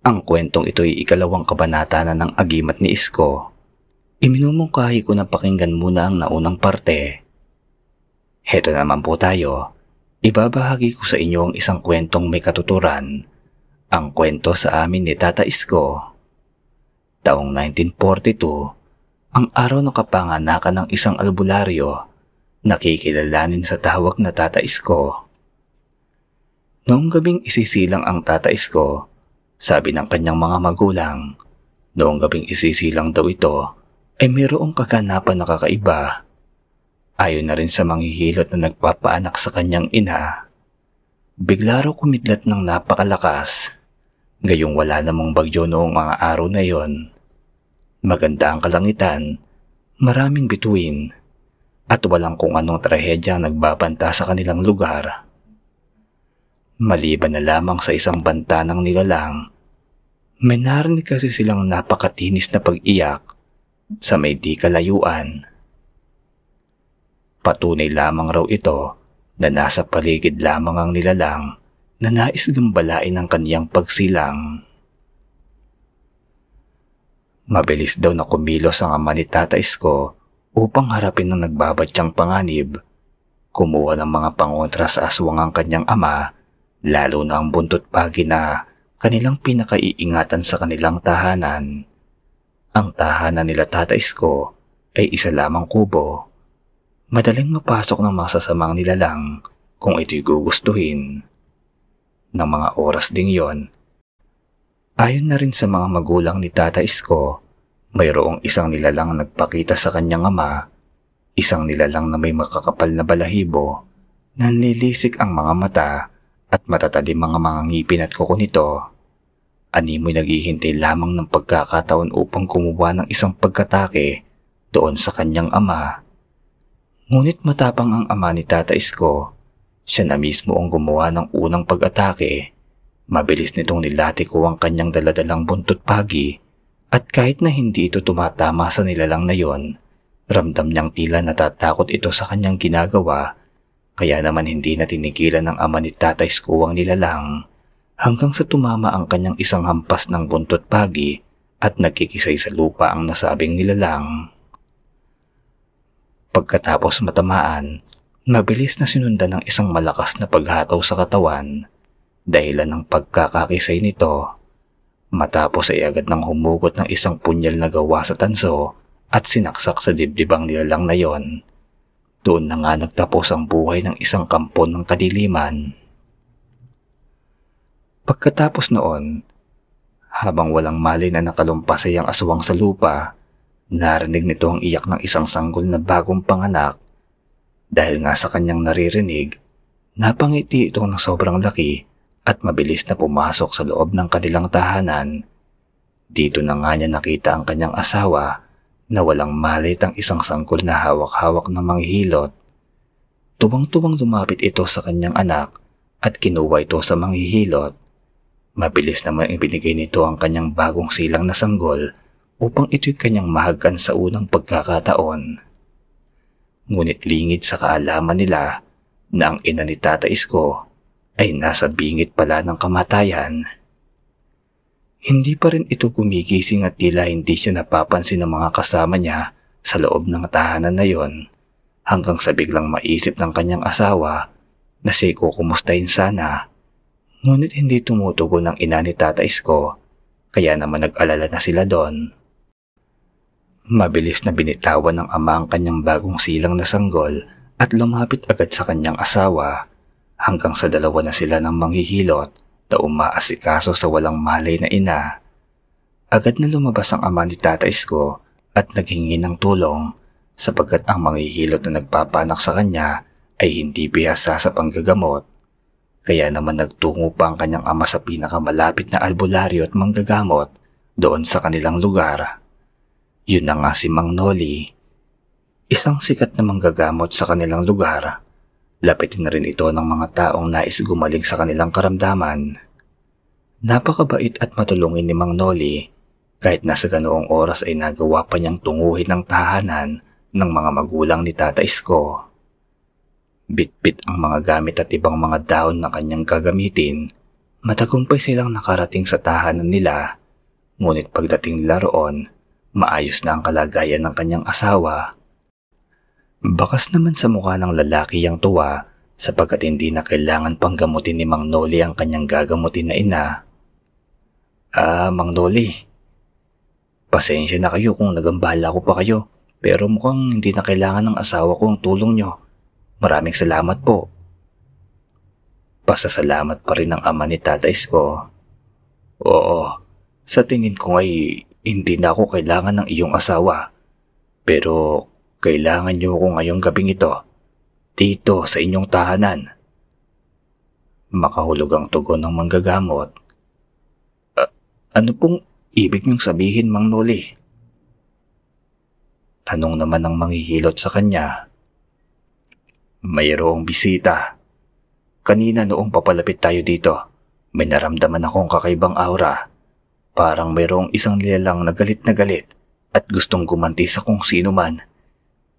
Ang kwentong ito'y ikalawang kabanata na ng agimat ni Isko. Iminumungkahi ko na pakinggan muna ang naunang parte. Heto naman po tayo. Ibabahagi ko sa inyo ang isang kwentong may katuturan. Ang kwento sa amin ni Tata Isko. Taong 1942, ang araw ng kapanganakan ng isang albularyo, nakikilalanin sa tawag na Tata Isko. Noong gabing isisilang ang Tata Isko, sabi ng kanyang mga magulang, noong gabing isisilang daw ito ay mayroong kaganapan na kakaiba. Ayon na rin sa manghihilot na nagpapaanak sa kanyang ina. Bigla raw kumidlat ng napakalakas. Gayong wala namang bagyo noong mga araw na yon. Maganda ang kalangitan, maraming bituin, at walang kung anong trahedya nagbabanta sa kanilang lugar. Maliban na lamang sa isang banta ng nilalang, may narinig kasi silang napakatinis na pag-iyak sa may di kalayuan. Patunay lamang raw ito na nasa paligid lamang ang nilalang na nais gambalain ang kaniyang pagsilang. Mabilis daw na kumilos ang ama ni Tata Isko upang harapin ang nagbabatyang panganib. Kumuha ng mga pangontra sa aswang ang kanyang ama lalo na ang buntot pagi na kanilang pinakaiingatan sa kanilang tahanan. Ang tahanan nila Tata Isko ay isa lamang kubo. Madaling mapasok ng masasamang nilalang kung ito'y gugustuhin. Ng mga oras ding yon, ayon na rin sa mga magulang ni Tata Isko, mayroong isang nilalang nagpakita sa kanyang ama, isang nilalang na may makakapal na balahibo, nanlilisik ang mga mata at matatalim mga mga ngipin at kuko nito. Animoy naghihintay lamang ng pagkakataon upang kumuha ng isang pagkatake doon sa kanyang ama. Ngunit matapang ang ama ni Tata Isko. Siya na mismo ang gumawa ng unang pag-atake. Mabilis nitong nilatiko ang kanyang daladalang buntot pagi at kahit na hindi ito tumatama sa nilalang na yon, ramdam niyang tila natatakot ito sa kanyang ginagawa kaya naman hindi na tinigilan ng ama ni Tatay Skuwang nilalang hanggang sa tumama ang kanyang isang hampas ng buntot pagi at nagkikisay sa lupa ang nasabing nilalang. Pagkatapos matamaan, mabilis na sinundan ng isang malakas na paghataw sa katawan dahilan ng pagkakakisay nito. Matapos ay agad nang humugot ng isang punyal na gawa sa tanso at sinaksak sa dibdibang nilalang na yon. Doon na nga nagtapos ang buhay ng isang kampon ng kadiliman. Pagkatapos noon, habang walang mali na nakalumpas ang aswang sa lupa, narinig nito ang iyak ng isang sanggol na bagong panganak. Dahil nga sa kanyang naririnig, napangiti ito ng sobrang laki at mabilis na pumasok sa loob ng kanilang tahanan. Dito na nga niya nakita ang kanyang asawa na walang malit ang isang sangkol na hawak-hawak ng manghihilot. Tuwang-tuwang lumapit ito sa kanyang anak at kinuha ito sa manghihilot. Mabilis naman ibinigay nito ang kanyang bagong silang na sanggol upang ito'y kanyang mahagan sa unang pagkakataon. Ngunit lingid sa kaalaman nila na ang ina ni Tata Isko ay nasa bingit pala ng kamatayan. Hindi pa rin ito gumigising at tila hindi siya napapansin ng mga kasama niya sa loob ng tahanan na yon hanggang sa biglang maisip ng kanyang asawa na siya'y kukumustahin sana. Ngunit hindi tumutugon ang ina ni Tata Isko kaya naman nag-alala na sila doon. Mabilis na binitawan ng ama ang kanyang bagong silang na sanggol at lumapit agad sa kanyang asawa hanggang sa dalawa na sila ng manghihilot na umaasikaso sa walang malay na ina. Agad na lumabas ang ama ni Tata Isko at naghingi ng tulong sapagkat ang manghihilot na nagpapanak sa kanya ay hindi bihasa sa panggagamot. Kaya naman nagtungo pa ang kanyang ama sa pinakamalapit na albularyo at manggagamot doon sa kanilang lugar. Yun na nga si Mang Noli, isang sikat na manggagamot sa kanilang lugar Lapitin na rin ito ng mga taong nais gumaling sa kanilang karamdaman. Napakabait at matulungin ni Mang Noli kahit nasa ganoong oras ay nagawa pa niyang tunguhin ng tahanan ng mga magulang ni Tata Isko. Bitbit ang mga gamit at ibang mga dahon na kanyang gagamitin, Matagumpay silang nakarating sa tahanan nila, ngunit pagdating nila roon, maayos na ang kalagayan ng kanyang asawa. Bakas naman sa mukha ng lalaki ang tuwa sapagkat hindi na kailangan pang gamutin ni Mang Noli ang kanyang gagamutin na ina. Ah, Mang Noli, pasensya na kayo kung nagambala ko pa kayo pero mukhang hindi na kailangan ng asawa ko ang tulong nyo. Maraming salamat po. Pasasalamat pa rin ng ama ni tatais ko. Oo, sa tingin ko ay hindi na ako kailangan ng iyong asawa. Pero kailangan niyo ako ngayong gabing ito. Dito sa inyong tahanan. Makahulog ang tugon ng manggagamot. Uh, ano pong ibig niyong sabihin, Mang Noli? Tanong naman ng manghihilot sa kanya. Mayroong bisita. Kanina noong papalapit tayo dito, may naramdaman akong kakaibang aura. Parang mayroong isang nilalang na galit na galit at gustong gumanti sa kung sino man.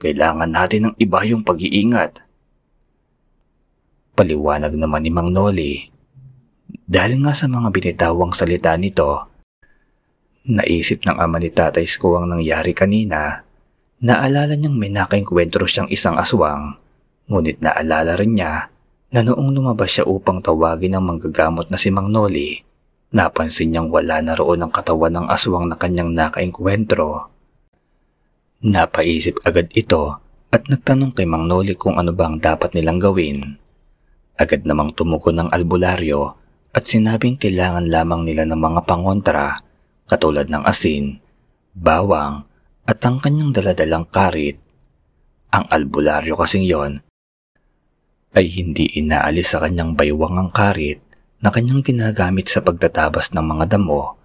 Kailangan natin ng iba yung pag-iingat. Paliwanag naman ni Mang Noli. Dahil nga sa mga binitawang salita nito, naisip ng ama ni Tatay Sko ang nangyari kanina. Naalala niyang may nakainkwentro siyang isang aswang, ngunit naalala rin niya na noong lumabas siya upang tawagin ang manggagamot na si Mang Noli, napansin niyang wala na roon ang katawan ng aswang na kanyang nakainkwentro. Napaisip agad ito at nagtanong kay Mang Noli kung ano ba ang dapat nilang gawin. Agad namang tumugon ng albularyo at sinabing kailangan lamang nila ng mga pangontra katulad ng asin, bawang at ang kanyang daladalang karit. Ang albularyo kasing yon ay hindi inaalis sa kanyang baywang ang karit na kanyang ginagamit sa pagtatabas ng mga damo.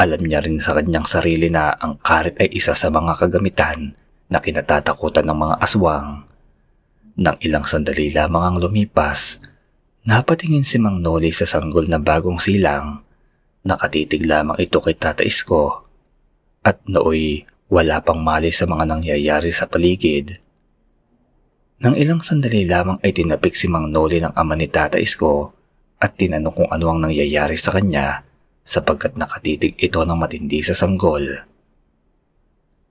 Alam niya rin sa kanyang sarili na ang karit ay isa sa mga kagamitan na kinatatakutan ng mga aswang. Nang ilang sandali lamang ang lumipas, napatingin si Mang Noli sa sanggol na bagong silang. Nakatitig lamang ito kay Tata Isko at nooy wala pang mali sa mga nangyayari sa paligid. Nang ilang sandali lamang ay tinapik si Mang Noli ng ama ni Tata Isko at tinanong kung ano ang nangyayari sa kanya sapagkat nakatitig ito ng matindi sa sanggol.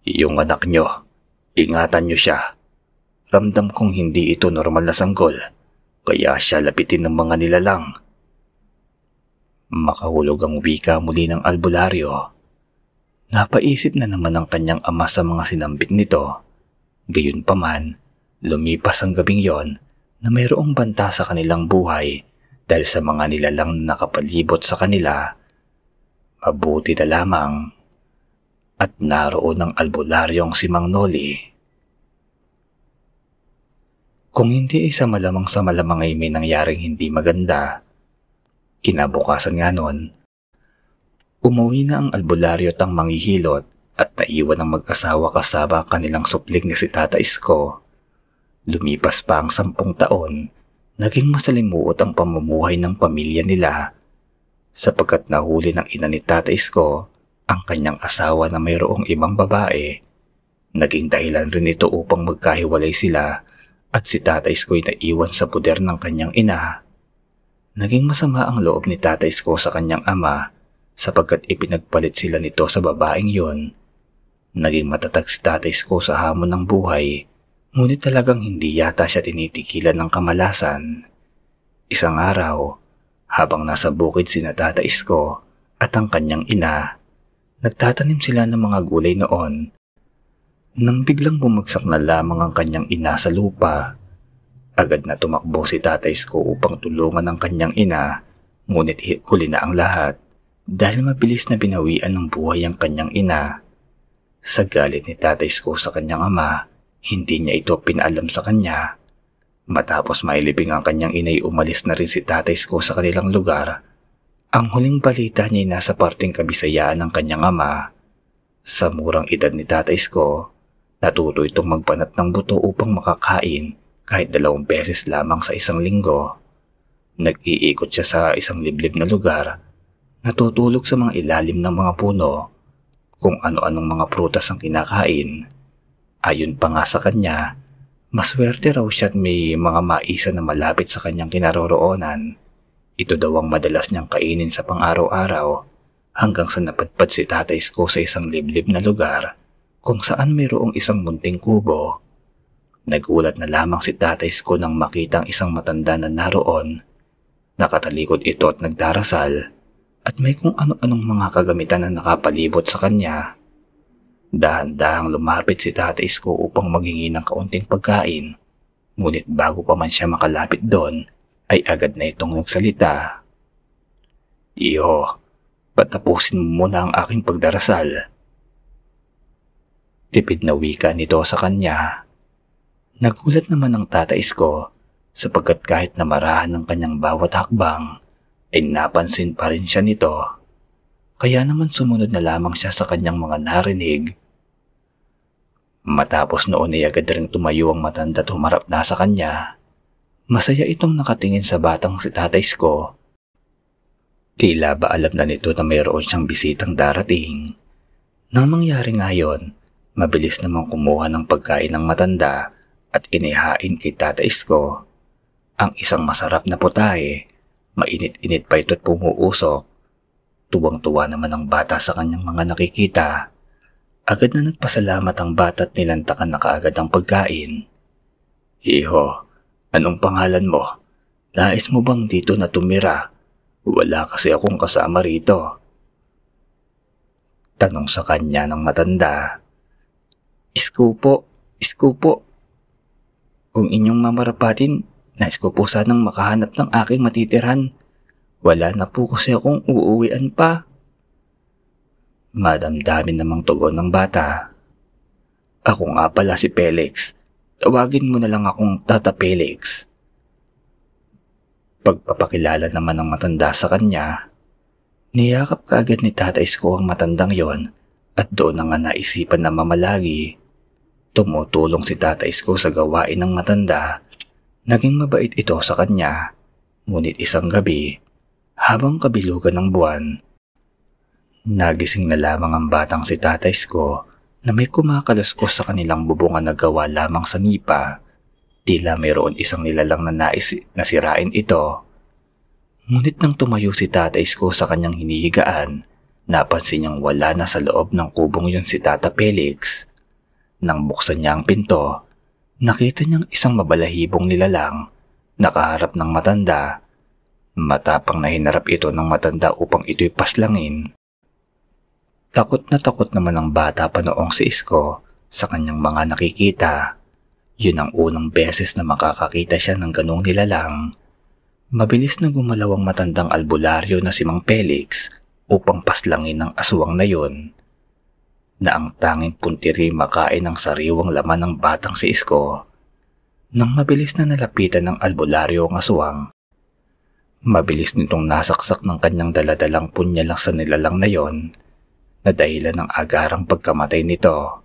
Yung anak nyo, ingatan nyo siya. Ramdam kong hindi ito normal na sanggol, kaya siya lapitin ng mga nilalang. Makahulog ang wika muli ng albularyo. Napaisip na naman ang kanyang ama sa mga sinambit nito. Gayunpaman, Lumipas ang gabing yon na mayroong banta sa kanilang buhay dahil sa mga nilalang na nakapalibot sa kanila. Mabuti na lamang at naroon ang albularyong si Mang Noli. Kung hindi ay sa malamang sa malamang ay may nangyaring hindi maganda, kinabukasan nga nun, umuwi na ang albularyo at ang manghihilot at naiwan ang mag-asawa kasama kanilang supling ni si Tata Isko Lumipas pa ang sampung taon, naging masalimuot ang pamumuhay ng pamilya nila sapagkat nahuli ng ina ni Tata Isko ang kanyang asawa na mayroong ibang babae. Naging dahilan rin ito upang magkahiwalay sila at si Tata Isko'y naiwan sa puder ng kanyang ina. Naging masama ang loob ni Tata Isko sa kanyang ama sapagkat ipinagpalit sila nito sa babaeng yon. Naging matatag si Tata Isko sa hamon ng buhay Ngunit talagang hindi yata siya tinitikilan ng kamalasan. Isang araw, habang nasa bukid si Tata Isko at ang kanyang ina, nagtatanim sila ng mga gulay noon. Nang biglang bumagsak na lamang ang kanyang ina sa lupa, agad na tumakbo si Tata Isko upang tulungan ang kanyang ina, ngunit huli na ang lahat dahil mabilis na binawian ng buhay ang kanyang ina. Sa galit ni Tata Isko sa kanyang ama, hindi niya ito pinaalam sa kanya. Matapos mailibing ang kanyang inay umalis na rin si tatay ko sa kanilang lugar. Ang huling balita niya ay nasa parting kabisayaan ng kanyang ama. Sa murang edad ni tatay ko, natuto itong magpanat ng buto upang makakain kahit dalawang beses lamang sa isang linggo. Nag-iikot siya sa isang liblib na lugar, natutulog sa mga ilalim ng mga puno, kung ano-anong mga prutas ang kinakain Ayon pa nga sa kanya, maswerte raw siya at may mga maisa na malapit sa kanyang kinaroroonan. ito daw ang madalas niyang kainin sa pang-araw-araw hanggang sa napadpad si Tatay Isko sa isang liblib na lugar kung saan mayroong isang munting kubo. Nagulat na lamang si Tatay Isko nang makita ang isang matanda na naroon. Nakatalikod ito at nagdarasal at may kung ano-anong mga kagamitan na nakapalibot sa kanya. Dahan-dahang lumapit si Tatay Isko upang maghingi ng kaunting pagkain. Ngunit bago pa man siya makalapit doon, ay agad na itong nagsalita. Iyo, patapusin mo muna ang aking pagdarasal. Tipid na wika nito sa kanya. Nagulat naman ang tatais ko sapagkat kahit na marahan ng kanyang bawat hakbang, ay napansin pa rin siya nito. Kaya naman sumunod na lamang siya sa kanyang mga narinig. Matapos noon ay agad ring tumayo ang matanda at humarap na sa kanya. Masaya itong nakatingin sa batang si tatay ko. Tila ba alam na nito na mayroon siyang bisitang darating. Nang mangyari ngayon, mabilis namang kumuha ng pagkain ng matanda at inihain kay tatay ko. Ang isang masarap na putahe, mainit-init pa ito't pumuusok. Tuwang-tuwa naman ang bata sa kanyang mga nakikita. Agad na nagpasalamat ang bata at nilantakan na kaagad ang pagkain. Iho, Anong pangalan mo? Nais mo bang dito na tumira? Wala kasi akong kasama rito. Tanong sa kanya ng matanda. Isko po, isko po. Kung inyong mamarapatin, nais ko po sanang makahanap ng aking matitirhan. Wala na po kasi akong uuwian pa. Madamdamin namang tugon ng bata. Ako nga pala si Felix. Tawagin mo na lang akong Tata Felix. Pagpapakilala naman ng matanda sa kanya, niyakap kaagad ni Tata Isko ang matandang yon at doon na nga naisipan na mamalagi. Tumutulong si Tata Isko sa gawain ng matanda. Naging mabait ito sa kanya. Ngunit isang gabi, habang kabilugan ng buwan, nagising na lamang ang batang si Tata Isko na may kumakaluskos sa kanilang bubungan na gawa lamang sa nipa. Tila mayroon isang nilalang na nais na sirain ito. Ngunit nang tumayo si Tata Isko sa kanyang hinihigaan, napansin niyang wala na sa loob ng kubong yun si Tata Felix. Nang buksan niya ang pinto, nakita niyang isang mabalahibong nilalang nakaharap ng matanda. Matapang na hinarap ito ng matanda upang ito'y paslangin. Takot na takot naman ang bata pa noong si Isko sa kanyang mga nakikita. Yun ang unang beses na makakakita siya ng ganong nilalang. Mabilis na gumalaw ang matandang albularyo na si Mang Felix upang paslangin ang aswang na yon na ang tanging puntiri makain ang sariwang laman ng batang si Isko. Nang mabilis na nalapitan ng albularyo ang aswang, mabilis nitong nasaksak ng kanyang daladalang punyalang sa nilalang na yon na dahilan ng agarang pagkamatay nito.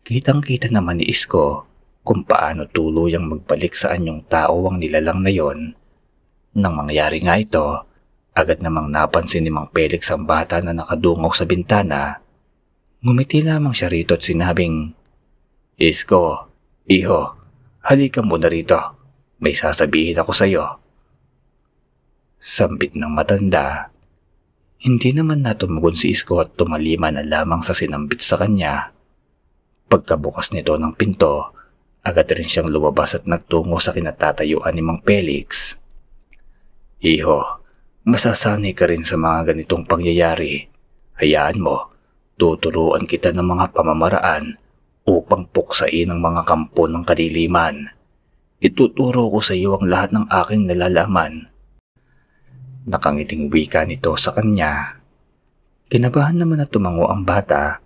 Kitang-kita naman ni Isko kung paano tuluyang magbalik sa anyong tao ang nilalang na yon. Nang mangyari nga ito, agad namang napansin ni Mang Felix ang bata na nakadungaw sa bintana. Ngumiti lamang siya rito at sinabing, Isko, iho, halika muna rito. May sasabihin ako sa iyo. Sambit ng matanda hindi naman natumugon si Isko at tumalima na lamang sa sinambit sa kanya. Pagkabukas nito ng pinto, agad rin siyang lumabas at nagtungo sa kinatatayuan ni Mang Felix. Iho, masasanay ka rin sa mga ganitong pangyayari. Hayaan mo, tuturuan kita ng mga pamamaraan upang puksain ang mga kampo ng kadiliman. Ituturo ko sa iyo ang lahat ng aking nalalaman Nakangiting wika nito sa kanya. Kinabahan naman na tumango ang bata.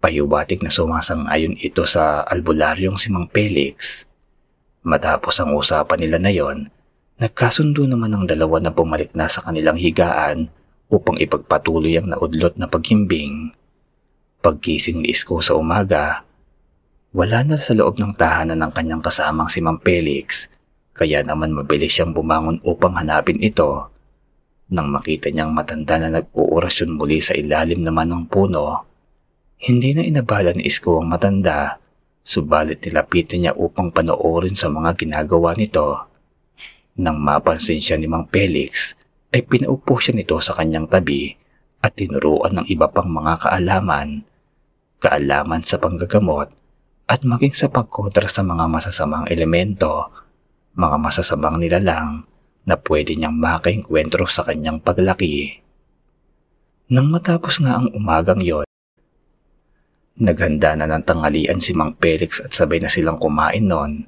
Payubatik na sumasang-ayon ito sa albularyong si Mang Felix. Matapos ang usapan nila na yon, nagkasundo naman ang dalawa na bumalik na sa kanilang higaan upang ipagpatuloy ang naudlot na paghimbing. Pagkising ni Isko sa umaga, wala na sa loob ng tahanan ng kanyang kasamang si Mang Felix, kaya naman mabilis siyang bumangon upang hanapin ito nang makita niyang matanda na nag-uorasyon muli sa ilalim naman ng puno, hindi na inabala ni Isko ang matanda, subalit nilapitan niya upang panoorin sa mga ginagawa nito. Nang mapansin siya ni Mang Felix ay pinaupo siya nito sa kanyang tabi at tinuruan ng iba pang mga kaalaman, kaalaman sa panggagamot at maging sa pagkontra sa mga masasamang elemento, mga masasamang nilalang na pwede niyang makainkwentro sa kanyang paglaki. Nang matapos nga ang umagang yon, naghanda na ng tanghalian si Mang Felix at sabay na silang kumain noon.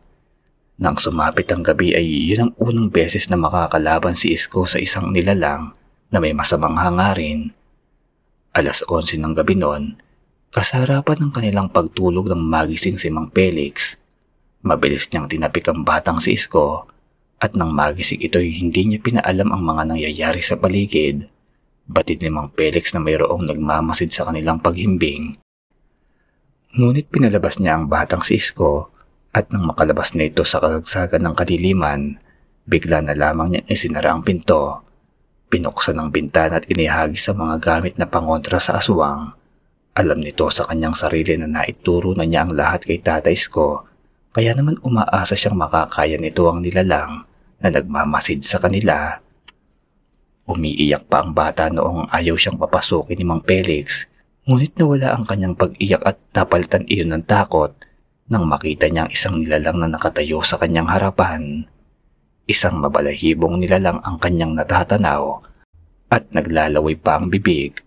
Nang sumapit ang gabi ay yun ang unang beses na makakalaban si Isko sa isang nilalang na may masamang hangarin. Alas 11 ng gabi noon, kasarapan ng kanilang pagtulog ng magising si Mang Felix. Mabilis niyang tinapik ang batang si Isko at nang magising ito'y hindi niya pinaalam ang mga nangyayari sa paligid. Batid ni Mang Felix na mayroong nagmamasid sa kanilang paghimbing. Ngunit pinalabas niya ang batang si Isko at nang makalabas na ito sa kasagsagan ng kadiliman, bigla na lamang niya isinara ang pinto. Pinuksan ang bintana at inihagis sa mga gamit na pangontra sa aswang. Alam nito sa kanyang sarili na naituro na niya ang lahat kay Tatay Sko, kaya naman umaasa siyang makakaya nito ang nilalang na nagmamasid sa kanila. Umiiyak pa ang bata noong ayaw siyang papasukin ni Mang Felix, ngunit nawala ang kanyang pag-iyak at napalitan iyon ng takot nang makita niya ang isang nilalang na nakatayo sa kanyang harapan. Isang mabalahibong nilalang ang kanyang natatanaw at naglalaway pa ang bibig.